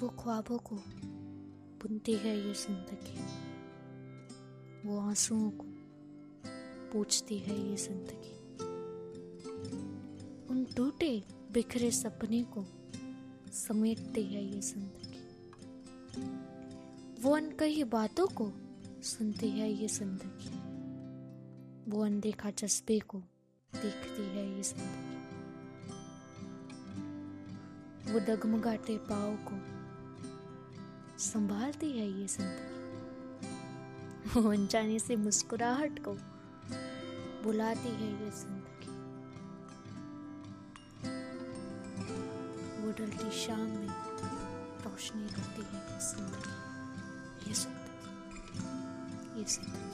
वो ख्वाबों को बुनती है ये ज़िंदगी। वो आंसुओं को पूछती है ये ज़िंदगी। उन टूटे बिखरे सपने को समेटती है ये ज़िंदगी। वो अनकही बातों को सुनती है ये ज़िंदगी। वो अनदेखा जज्बे को देखती है ये ज़िंदगी। वो डगमगाते पाव को संभालती है ये ज़िंदगी। अनजाने से मुस्कुराहट को बुलाती है ये ज़िंदगी। वो डलती शाम में रोशनी करती है ये ज़िंदगी। ये ज़िंदगी। ये ज़िंदगी।